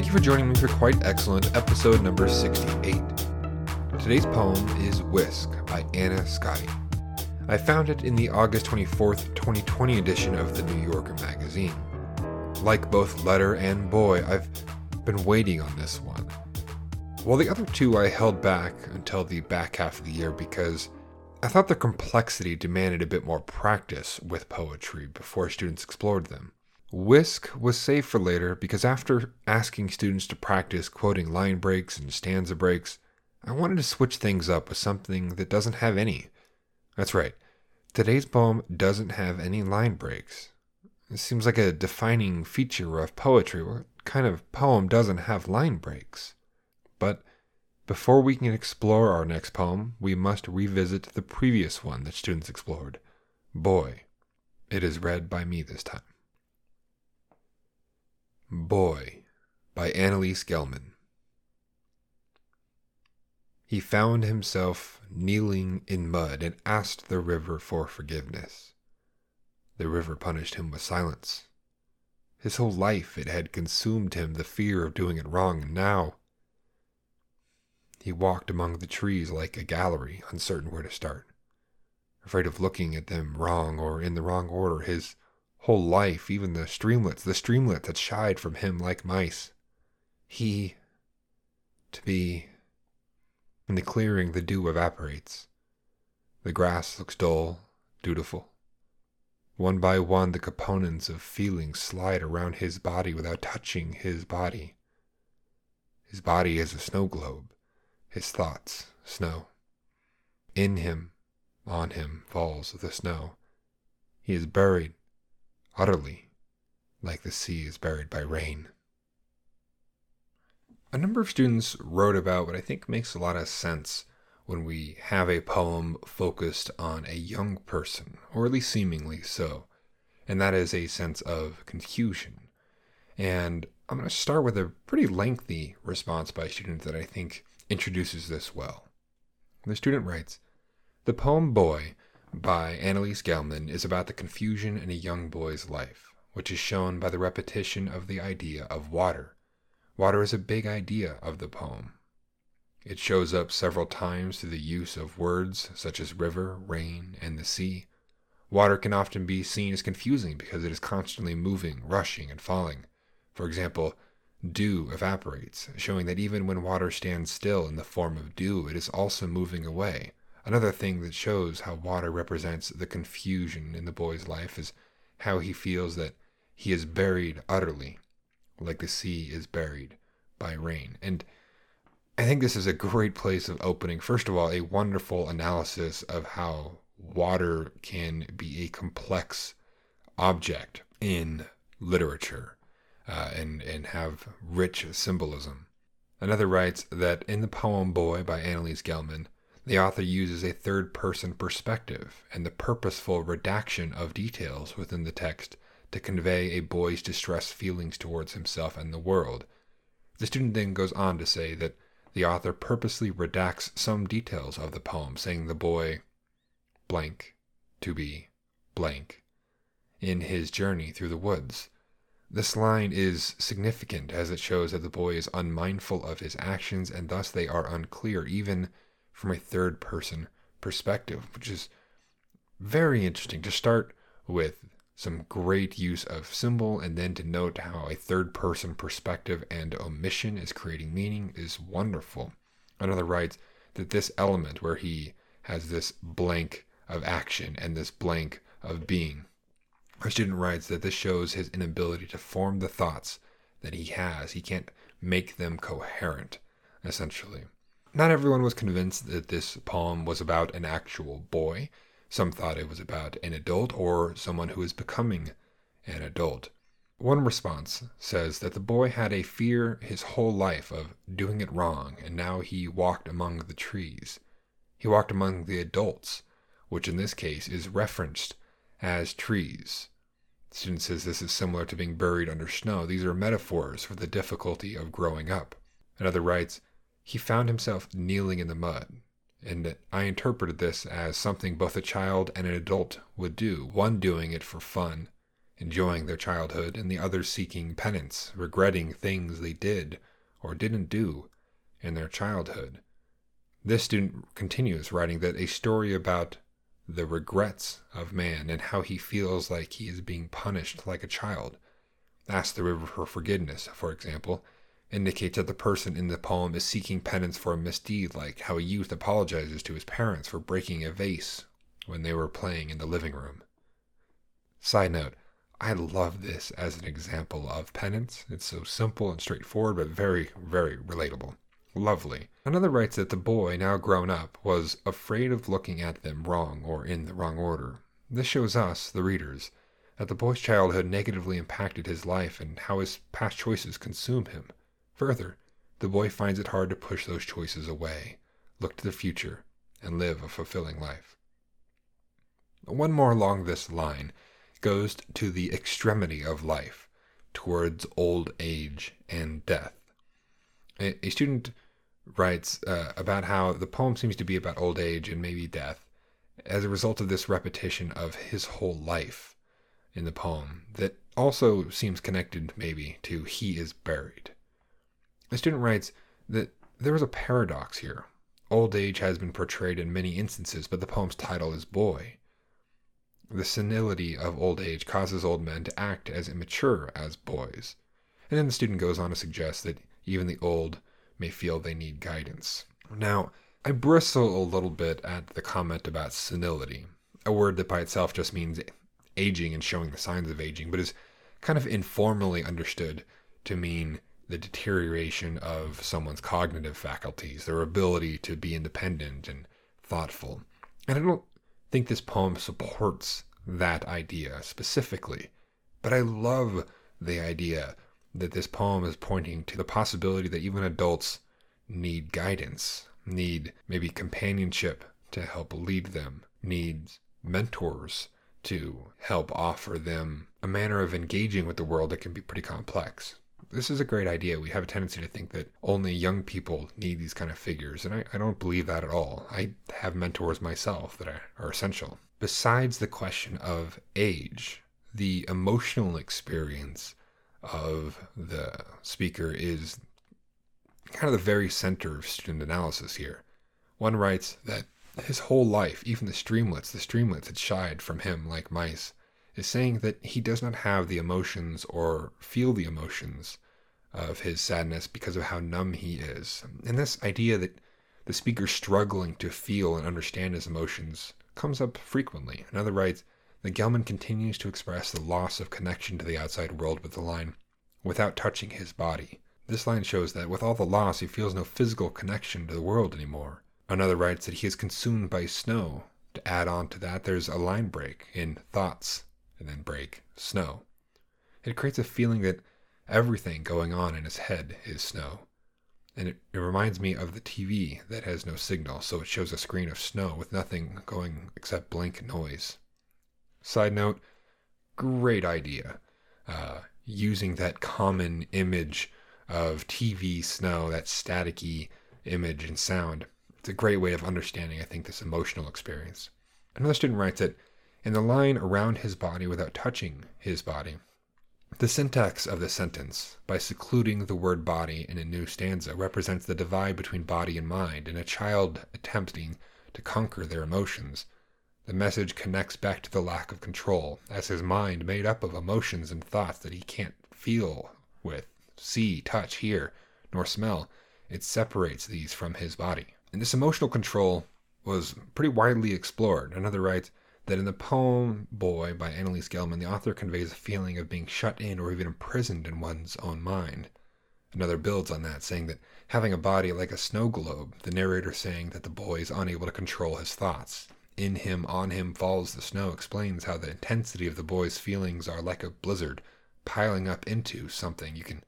Thank you for joining me for Quite Excellent, episode number 68. Today's poem is Whisk by Anna Scotti. I found it in the August 24th, 2020 edition of the New Yorker magazine. Like both Letter and Boy, I've been waiting on this one. While the other two I held back until the back half of the year because I thought their complexity demanded a bit more practice with poetry before students explored them. Whisk was saved for later because after asking students to practice quoting line breaks and stanza breaks, I wanted to switch things up with something that doesn't have any. That's right, today's poem doesn't have any line breaks. It seems like a defining feature of poetry. What kind of poem doesn't have line breaks? But before we can explore our next poem, we must revisit the previous one that students explored Boy. It is read by me this time. Boy by Annelyse Gelman. He found himself kneeling in mud and asked the river for forgiveness. The river punished him with silence. His whole life it had consumed him the fear of doing it wrong, and now he walked among the trees like a gallery, uncertain where to start, afraid of looking at them wrong or in the wrong order. His whole life, even the streamlets, the streamlets that shied from him like mice. He, to be. In the clearing, the dew evaporates. The grass looks dull, dutiful. One by one, the components of feeling slide around his body without touching his body. His body is a snow globe, his thoughts, snow. In him, on him, falls the snow. He is buried utterly, like the sea is buried by rain. A number of students wrote about what I think makes a lot of sense when we have a poem focused on a young person, or at least seemingly so, and that is a sense of confusion. And I'm going to start with a pretty lengthy response by a student that I think introduces this well. The student writes The poem Boy by Annelyse Gelman is about the confusion in a young boy's life, which is shown by the repetition of the idea of water. Water is a big idea of the poem. It shows up several times through the use of words such as river, rain, and the sea. Water can often be seen as confusing because it is constantly moving, rushing, and falling. For example, dew evaporates, showing that even when water stands still in the form of dew, it is also moving away. Another thing that shows how water represents the confusion in the boy's life is how he feels that he is buried utterly, like the sea is buried by rain. And I think this is a great place of opening. First of all, a wonderful analysis of how water can be a complex object in literature uh, and, and have rich symbolism. Another writes that in the poem Boy by Annelyse Gelman, the author uses a third person perspective and the purposeful redaction of details within the text to convey a boy's distressed feelings towards himself and the world. The student then goes on to say that the author purposely redacts some details of the poem, saying the boy blank to be blank in his journey through the woods. This line is significant as it shows that the boy is unmindful of his actions and thus they are unclear even from a third person perspective, which is very interesting to start with some great use of symbol and then to note how a third person perspective and omission is creating meaning is wonderful. Another writes that this element where he has this blank of action and this blank of being. Our student writes that this shows his inability to form the thoughts that he has. He can't make them coherent, essentially. Not everyone was convinced that this poem was about an actual boy. Some thought it was about an adult or someone who is becoming an adult. One response says that the boy had a fear his whole life of doing it wrong, and now he walked among the trees. He walked among the adults, which in this case is referenced as trees. The student says this is similar to being buried under snow. These are metaphors for the difficulty of growing up. Another writes, he found himself kneeling in the mud, and I interpreted this as something both a child and an adult would do, one doing it for fun, enjoying their childhood, and the other seeking penance, regretting things they did or didn't do in their childhood. This student continues writing that a story about the regrets of man and how he feels like he is being punished like a child. Ask the river for forgiveness, for example, indicates that the person in the poem is seeking penance for a misdeed, like how a youth apologizes to his parents for breaking a vase when they were playing in the living room. Side note, I love this as an example of penance. It's so simple and straightforward, but very, very relatable. Lovely. Another writes that the boy, now grown up, was afraid of looking at them wrong or in the wrong order. This shows us, the readers, that the boy's childhood negatively impacted his life and how his past choices consume him. Further, the boy finds it hard to push those choices away, look to the future, and live a fulfilling life. One more along this line goes to the extremity of life, towards old age and death. A, student writes uh, about how the poem seems to be about old age and maybe death as a result of this repetition of his whole life in the poem that also seems connected maybe to he is buried. The student writes that there is a paradox here. Old age has been portrayed in many instances, but the poem's title is boy. The senility of old age causes old men to act as immature as boys. And then the student goes on to suggest that even the old may feel they need guidance. Now, I bristle a little bit at the comment about senility, a word that by itself just means aging and showing the signs of aging, but is kind of informally understood to mean the deterioration of someone's cognitive faculties, their ability to be independent and thoughtful. And I don't think this poem supports that idea specifically, but I love the idea that this poem is pointing to the possibility that even adults need guidance, need maybe companionship to help lead them, need mentors to help offer them a manner of engaging with the world that can be pretty complex. This is a great idea. We have a tendency to think that only young people need these kind of figures, and I, I don't believe that at all. I have mentors myself that are, are essential. Besides the question of age, the emotional experience of the speaker is kind of the very center of student analysis here. One writes that his whole life, even the streamlets, the streamlets had shied from him like mice, is saying that he does not have the emotions or feel the emotions of his sadness because of how numb he is. And this idea that the speaker struggling to feel and understand his emotions comes up frequently. Another writes, that Gelman continues to express the loss of connection to the outside world with the line, without touching his body. This line shows that with all the loss, he feels no physical connection to the world anymore. Another writes that he is consumed by snow. To add on to that, there's a line break in thoughts, and then break, snow. It creates a feeling that everything going on in his head is snow. And it, it reminds me of the TV that has no signal, so it shows a screen of snow with nothing going except blank noise. Side note, great idea. Uh, using that common image of TV snow, that staticky image and sound. It's a great way of understanding, I think, this emotional experience. Another student writes that in the line around his body without touching his body, the syntax of the sentence, by secluding the word body in a new stanza, represents the divide between body and mind and a child attempting to conquer their emotions. The message connects back to the lack of control, as his mind, made up of emotions and thoughts that he can't feel with, see, touch, hear, nor smell, it separates these from his body. And this emotional control was pretty widely explored. Another writes that in the poem Boy by Annelyse Gelman, the author conveys a feeling of being shut in or even imprisoned in one's own mind. Another builds on that, saying that having a body like a snow globe, the narrator saying that the boy is unable to control his thoughts in him, on him falls the snow explains how the intensity of the boy's feelings are like a blizzard piling up into something you can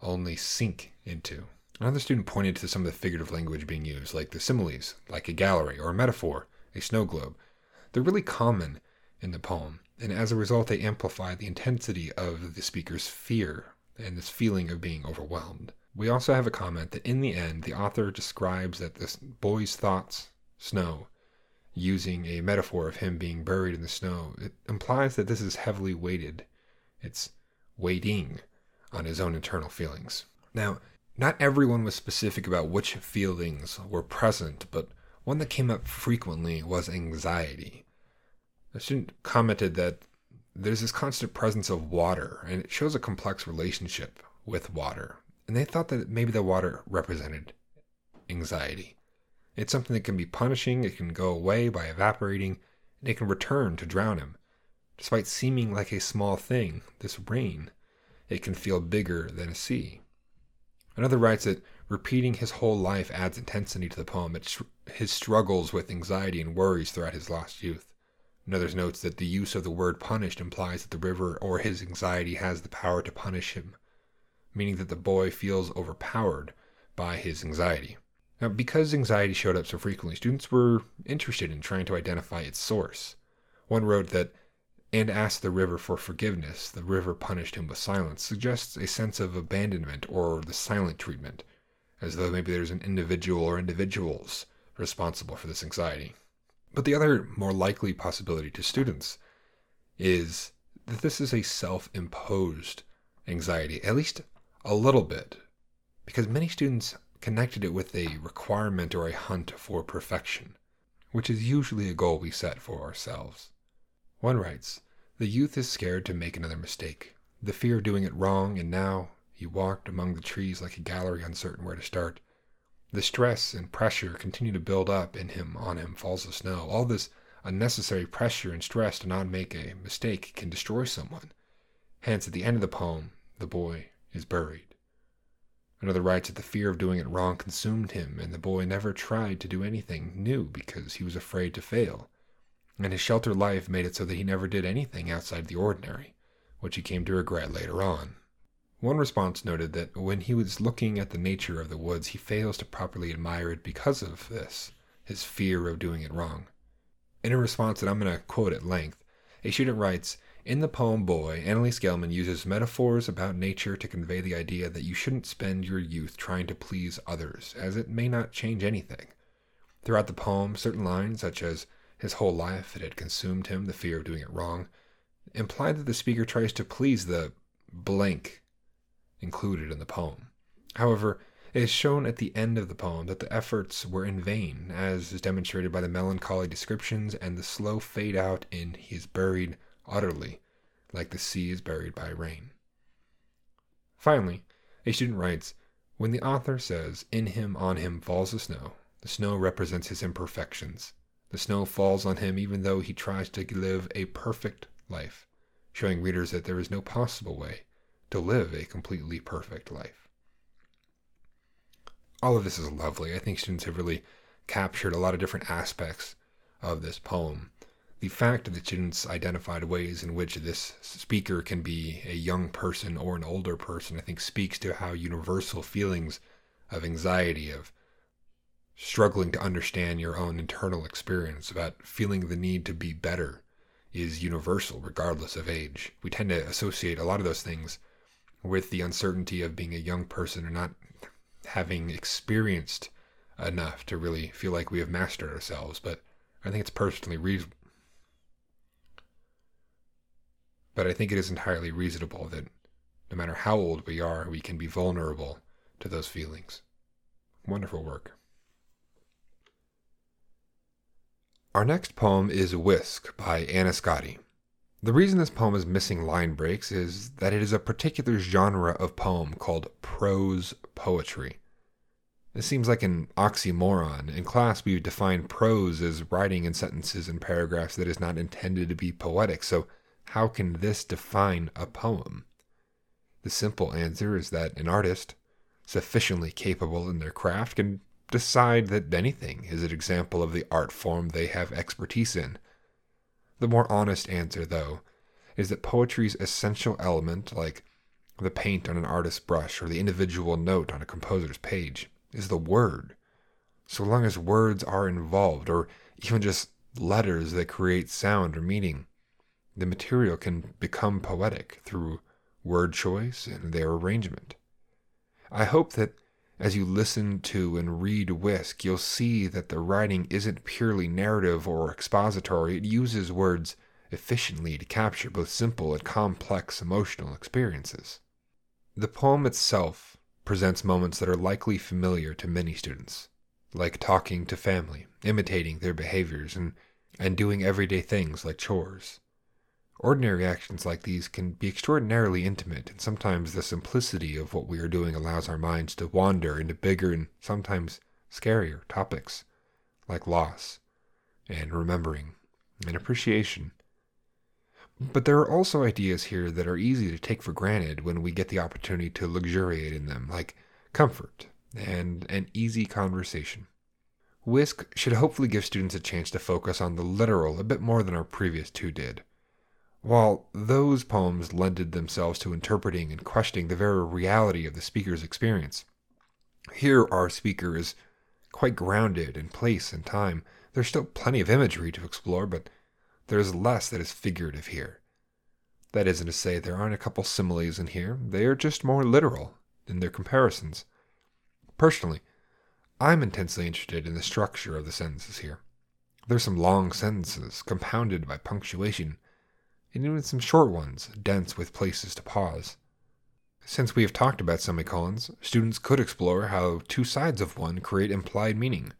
only sink into. Another student pointed to some of the figurative language being used, like the similes, like a gallery, or a metaphor, a snow globe. They're really common in the poem, and as a result, they amplify the intensity of the speaker's fear and this feeling of being overwhelmed. We also have a comment that in the end, the author describes that this boy's thoughts, snow, using a metaphor of him being buried in the snow, it implies that this is heavily weighted It's waiting on his own internal feelings. Now, not everyone was specific about which feelings were present, but one that came up frequently was anxiety. A student commented that there's this constant presence of water, and it shows a complex relationship with water. And they thought that maybe the water represented anxiety. It's something that can be punishing, it can go away by evaporating, and it can return to drown him. Despite seeming like a small thing, this rain, it can feel bigger than a sea. Another writes that repeating his whole life adds intensity to the poem. It's his struggles with anxiety and worries throughout his lost youth. Another notes that the use of the word punished implies that the river or his anxiety has the power to punish him, meaning that the boy feels overpowered by his anxiety. Now, because anxiety showed up so frequently, students were interested in trying to identify its source. One wrote that, and asked the river for forgiveness, the river punished him with silence, suggests a sense of abandonment or the silent treatment, as though maybe there's an individual or individuals responsible for this anxiety. But the other more likely possibility to students is that this is a self imposed anxiety, at least a little bit, because many students connected it with a requirement or a hunt for perfection, which is usually a goal we set for ourselves. One writes The youth is scared to make another mistake, the fear of doing it wrong, and now he walked among the trees like a gallery uncertain where to start. The stress and pressure continue to build up in him, on him falls the snow. All this unnecessary pressure and stress to not make a mistake can destroy someone. Hence, at the end of the poem, the boy is buried. Another writes that the fear of doing it wrong consumed him, and the boy never tried to do anything new because he was afraid to fail. And his sheltered life made it so that he never did anything outside the ordinary, which he came to regret later on. One response noted that when he was looking at the nature of the woods, he fails to properly admire it because of this, his fear of doing it wrong. In a response that I'm going to quote at length, a student writes In the poem Boy, Annelyse Gelman uses metaphors about nature to convey the idea that you shouldn't spend your youth trying to please others, as it may not change anything. Throughout the poem, certain lines, such as his whole life it had consumed him, the fear of doing it wrong, imply that the speaker tries to please the blank included in the poem. However, it is shown at the end of the poem that the efforts were in vain, as is demonstrated by the melancholy descriptions and the slow fade out in he is buried utterly, like the sea is buried by rain. Finally, a student writes When the author says, In him, on him falls the snow, the snow represents his imperfections. The snow falls on him even though he tries to live a perfect life, showing readers that there is no possible way to live a completely perfect life. All of this is lovely. I think students have really captured a lot of different aspects of this poem. The fact that the students identified ways in which this speaker can be a young person or an older person, I think speaks to how universal feelings of anxiety, of struggling to understand your own internal experience, about feeling the need to be better, is universal regardless of age. We tend to associate a lot of those things with the uncertainty of being a young person and not having experienced enough to really feel like we have mastered ourselves. But I think it's personally reasonable. But I think it is entirely reasonable that no matter how old we are, we can be vulnerable to those feelings. Wonderful work. Our next poem is Whisk by Anna Scotti. The reason this poem is missing line breaks is that it is a particular genre of poem called prose poetry. This seems like an oxymoron. In class, we define prose as writing in sentences and paragraphs that is not intended to be poetic, so how can this define a poem? The simple answer is that an artist, sufficiently capable in their craft, can decide that anything is an example of the art form they have expertise in. The more honest answer, though, is that poetry's essential element, like the paint on an artist's brush or the individual note on a composer's page, is the word. So long as words are involved, or even just letters that create sound or meaning, the material can become poetic through word choice and their arrangement. I hope that as you listen to and read Whisk, you'll see that the writing isn't purely narrative or expository. It uses words efficiently to capture both simple and complex emotional experiences. The poem itself presents moments that are likely familiar to many students, like talking to family, imitating their behaviors, and, and doing everyday things like chores. Ordinary actions like these can be extraordinarily intimate, and sometimes the simplicity of what we are doing allows our minds to wander into bigger and sometimes scarier topics, like loss, and remembering, and appreciation. But there are also ideas here that are easy to take for granted when we get the opportunity to luxuriate in them, like comfort and an easy conversation. Whisk should hopefully give students a chance to focus on the literal a bit more than our previous two did. While those poems lended themselves to interpreting and questioning the very reality of the speaker's experience, here our speaker is quite grounded in place and time. There's still plenty of imagery to explore, but there is less that is figurative here. That isn't to say there aren't a couple similes in here, they are just more literal in their comparisons. Personally, I'm intensely interested in the structure of the sentences here. There's some long sentences, compounded by punctuation, and even some short ones, dense with places to pause. Since we have talked about semicolons, students could explore how two sides of one create implied meaning.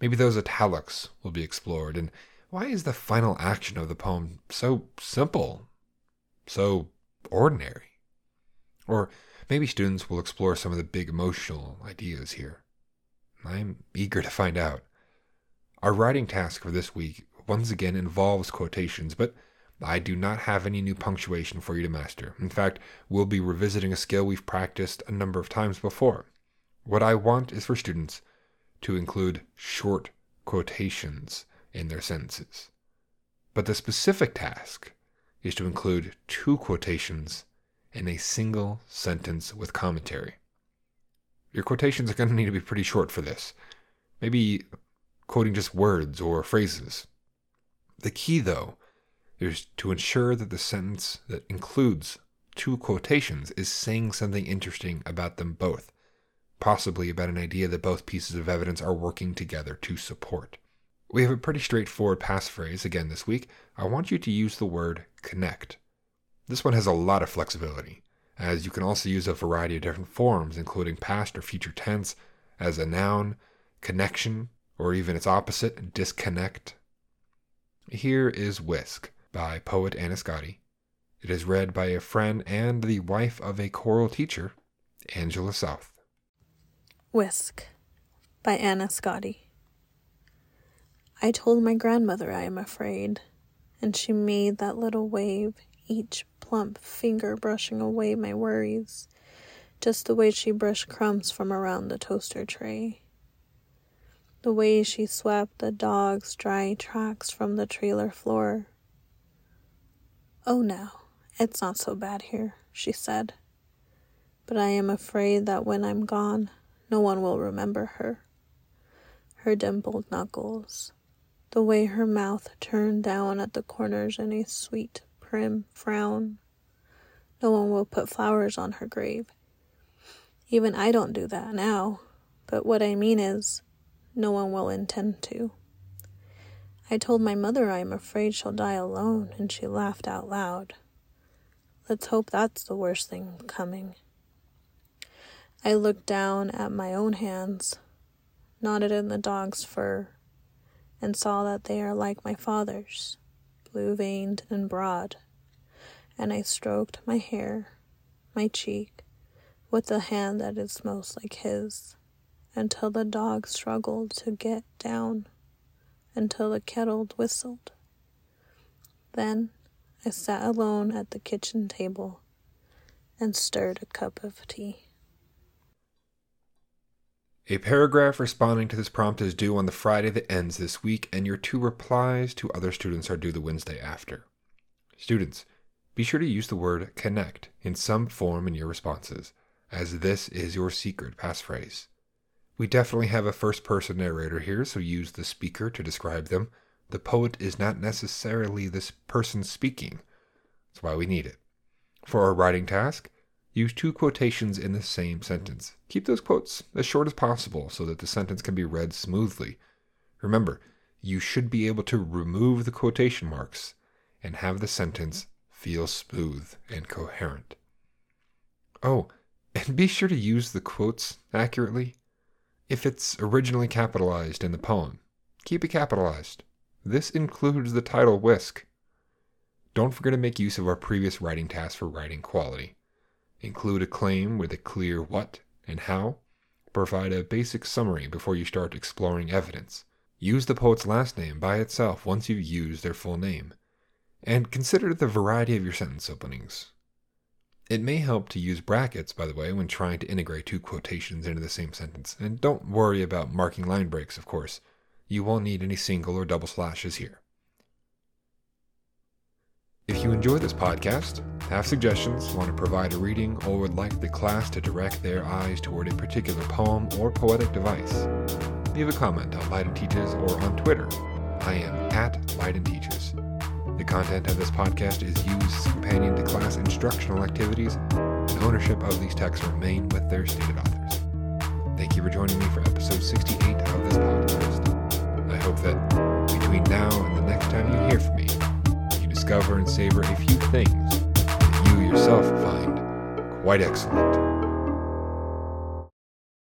Maybe those italics will be explored, and why is the final action of the poem so simple, so ordinary? Or maybe students will explore some of the big emotional ideas here. I'm eager to find out. Our writing task for this week once again involves quotations, but I do not have any new punctuation for you to master. In fact, we'll be revisiting a skill we've practiced a number of times before. What I want is for students to include short quotations in their sentences. But the specific task is to include two quotations in a single sentence with commentary. Your quotations are going to need to be pretty short for this. Maybe quoting just words or phrases. The key, though, is to ensure that the sentence that includes two quotations is saying something interesting about them both, possibly about an idea that both pieces of evidence are working together to support. We have a pretty straightforward passphrase again this week. I want you to use the word connect. This one has a lot of flexibility, as you can also use a variety of different forms, including past or future tense, as a noun, connection, or even its opposite, disconnect. Here is whisk by poet Anna Scotti. It is read by a friend and the wife of a choral teacher, Angela South. Whisk by Anna Scotti. I told my grandmother I am afraid, and she made that little wave, each plump finger brushing away my worries, just the way she brushed crumbs from around the toaster tray. The way she swept the dog's dry tracks from the trailer floor Oh, no, it's not so bad here, she said. But I am afraid that when I'm gone, no one will remember her. Her dimpled knuckles, the way her mouth turned down at the corners in a sweet, prim frown. No one will put flowers on her grave. Even I don't do that now, but what I mean is, no one will intend to. I told my mother I am afraid she'll die alone, and she laughed out loud. Let's hope that's the worst thing coming. I looked down at my own hands, knotted in the dog's fur, and saw that they are like my father's, blue veined and broad. And I stroked my hair, my cheek, with the hand that is most like his, until the dog struggled to get down until the kettle whistled. Then I sat alone at the kitchen table and stirred a cup of tea. A paragraph responding to this prompt is due on the Friday that ends this week, and your two replies to other students are due the Wednesday after. Students, be sure to use the word connect in some form in your responses, as this is your secret passphrase. We definitely have a first person narrator here, so use the speaker to describe them. The poet is not necessarily this person speaking. That's why we need it. For our writing task, use two quotations in the same sentence. Keep those quotes as short as possible so that the sentence can be read smoothly. Remember, you should be able to remove the quotation marks and have the sentence feel smooth and coherent. Oh, and be sure to use the quotes accurately. If it's originally capitalized in the poem, keep it capitalized. This includes the title Whisk. Don't forget to make use of our previous writing task for writing quality. Include a claim with a clear what and how. Provide a basic summary before you start exploring evidence. Use the poet's last name by itself once you've used their full name. And consider the variety of your sentence openings. It may help to use brackets, by the way, when trying to integrate two quotations into the same sentence. And don't worry about marking line breaks, of course. You won't need any single or double slashes here. If you enjoy this podcast, have suggestions, want to provide a reading, or would like the class to direct their eyes toward a particular poem or poetic device, leave a comment on Leiden Teaches or on Twitter. I am at Leiden Teaches. The content of this podcast is used as companion to class instructional activities, and ownership of these texts remain with their stated authors. Thank you for joining me for episode 68 of this podcast. I hope that between now and the next time you hear from me, you discover and savor a few things that you yourself find quite excellent.